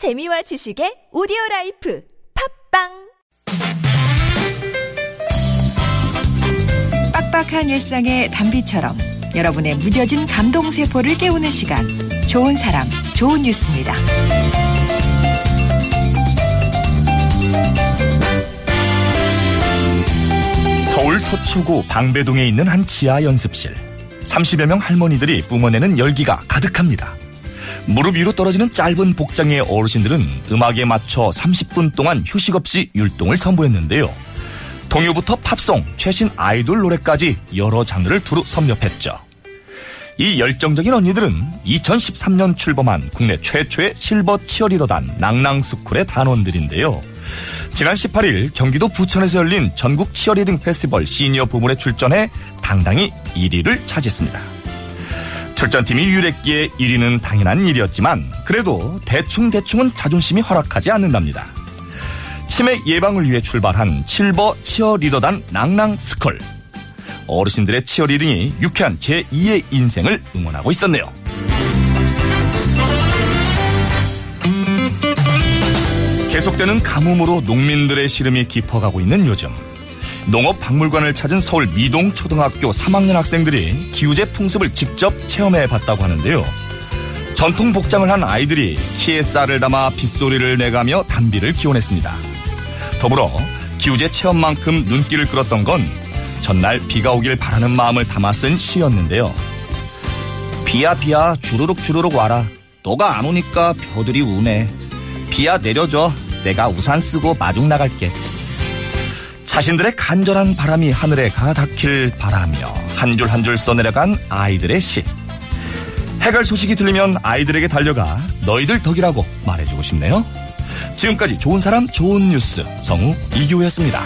재미와 지식의 오디오 라이프 팝빵 빡빡한 일상의 단비처럼 여러분의 무뎌진 감동 세포를 깨우는 시간 좋은 사람 좋은 뉴스입니다. 서울 서초구 방배동에 있는 한 지하 연습실. 30여 명 할머니들이 뿜어내는 열기가 가득합니다. 무릎 위로 떨어지는 짧은 복장의 어르신들은 음악에 맞춰 30분 동안 휴식 없이 율동을 선보였는데요. 동요부터 팝송, 최신 아이돌 노래까지 여러 장르를 두루 섭렵했죠. 이 열정적인 언니들은 2013년 출범한 국내 최초의 실버 치어리더단 낭낭스쿨의 단원들인데요. 지난 18일 경기도 부천에서 열린 전국 치어리딩 페스티벌 시니어 부문에 출전해 당당히 1위를 차지했습니다. 출전팀이 유랬기에 1위는 당연한 일이었지만 그래도 대충대충은 자존심이 허락하지 않는답니다. 치매 예방을 위해 출발한 실버 치어리더단 낭낭스쿨. 어르신들의 치어리딩이 유쾌한 제2의 인생을 응원하고 있었네요. 계속되는 가뭄으로 농민들의 시름이 깊어가고 있는 요즘 농업박물관을 찾은 서울 미동 초등학교 3학년 학생들이 기우제 풍습을 직접 체험해 봤다고 하는데요. 전통 복장을 한 아이들이 키에 쌀을 담아 빗소리를 내가며 단비를 기원했습니다. 더불어 기우제 체험만큼 눈길을 끌었던 건 전날 비가 오길 바라는 마음을 담아 쓴 시였는데요. 비야 비야 주르륵 주르륵 와라. 너가 안 오니까 벼들이 우네. 비야 내려줘. 내가 우산 쓰고 마중 나갈게. 자신들의 간절한 바람이 하늘에 가닿길 바라며 한 줄 한 줄 써내려간 아이들의 시. 해갈 소식이 들리면 아이들에게 달려가 너희들 덕이라고 말해주고 싶네요. 지금까지 좋은 사람 좋은 뉴스 성우 이교였습니다.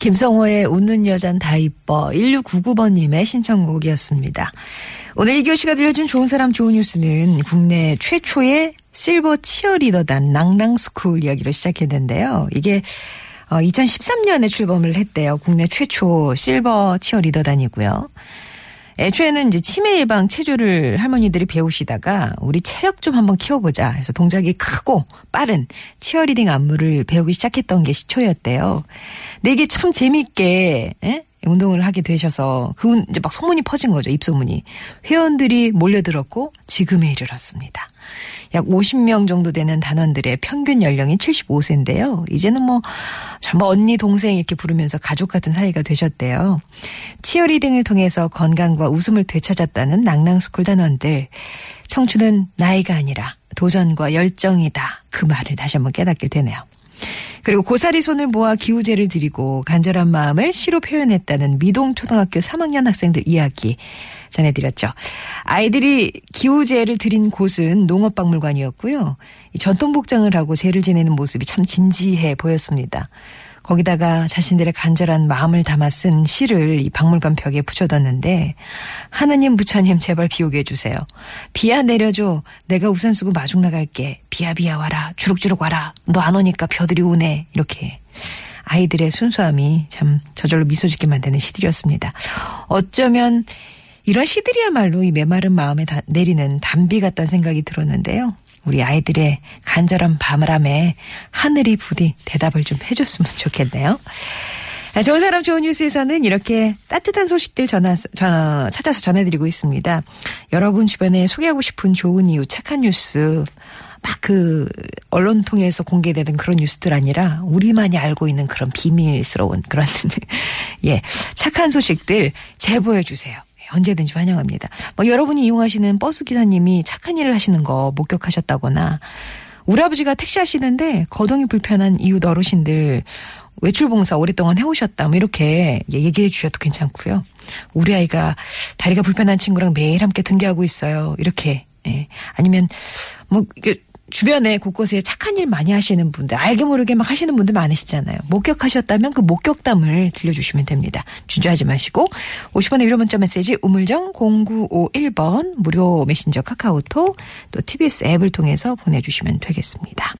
김성호의 웃는 여잔 다 이뻐 1699번님의 신청곡이었습니다. 오늘 이 교시가 들려준 좋은 사람 좋은 뉴스는 국내 최초의 실버 치어리더단 낭낭스쿨 이야기로 시작했는데요. 이게 2013년에 출범을 했대요. 국내 최초 실버 치어리더단이고요. 애초에는 이제 치매 예방 체조를 할머니들이 배우시다가 우리 체력 좀 한번 키워보자 해서 동작이 크고 빠른 치어리딩 안무를 배우기 시작했던 게 시초였대요. 근데 이게 참 재밌게 에? 운동을 하게 되셔서 그 운- 이제 막 소문이 퍼진 거죠 입소문이 회원들이 몰려들었고 지금에 이르렀습니다. 약 50명 정도 되는 단원들의 평균 연령이 75세인데요. 이제는 뭐 전부 언니 동생 이렇게 부르면서 가족 같은 사이가 되셨대요. 치어리딩을 통해서 건강과 웃음을 되찾았다는 낭낭스쿨 단원들. 청춘은 나이가 아니라 도전과 열정이다. 그 말을 다시 한번 깨닫게 되네요. 그리고 고사리 손을 모아 기우제를 드리고 간절한 마음을 시로 표현했다는 미동 초등학교 3학년 학생들 이야기 전해드렸죠. 아이들이 기우제를 드린 곳은 농업박물관이었고요. 이 전통 복장을 하고 제를 지내는 모습이 참 진지해 보였습니다. 거기다가 자신들의 간절한 마음을 담아 쓴 시를 이 박물관 벽에 붙여뒀는데 하느님 부처님 제발 비 오게 해주세요. 비야 내려줘. 내가 우산 쓰고 마중 나갈게. 비야 비야 와라. 주룩주룩 와라. 너 안 오니까 벼들이 오네. 이렇게 아이들의 순수함이 참 저절로 미소 짓게 만드는 시들이었습니다. 어쩌면 이런 시들이야말로 이 메마른 마음에 다- 내리는 단비 같다는 생각이 들었는데요. 우리 아이들의 간절한 바람에 하늘이 부디 대답을 좀 해줬으면 좋겠네요. 아, 좋은 사람 좋은 뉴스에서는 이렇게 따뜻한 소식들 전화, 전, 찾아서 전해드리고 있습니다. 여러분 주변에 소개하고 싶은 좋은 이유, 착한 뉴스, 막 그 언론 통해서 공개되는 그런 뉴스들 아니라 우리만이 알고 있는 그런 비밀스러운 그런 예 착한 소식들 제보해 주세요. 예, 언제든지 환영합니다. 뭐 여러분이 이용하시는 버스 기사님이 착한 일을 하시는 거 목격하셨다거나 우리 아버지가 택시 하시는데 거동이 불편한 이웃 어르신들 외출 봉사 오랫동안 해오셨다. 뭐 이렇게 얘기해 주셔도 괜찮고요. 우리 아이가 다리가 불편한 친구랑 매일 함께 등교하고 있어요. 이렇게 예. 아니면 뭐 이게 주변에 곳곳에 착한 일 많이 하시는 분들, 알게 모르게 막 하시는 분들 많으시잖아요. 목격하셨다면 그 목격담을 들려주시면 됩니다. 주저하지 마시고 50원의 유료 문자 메시지 우물정 0951번 무료 메신저 카카오톡 또 TBS 앱을 통해서 보내주시면 되겠습니다.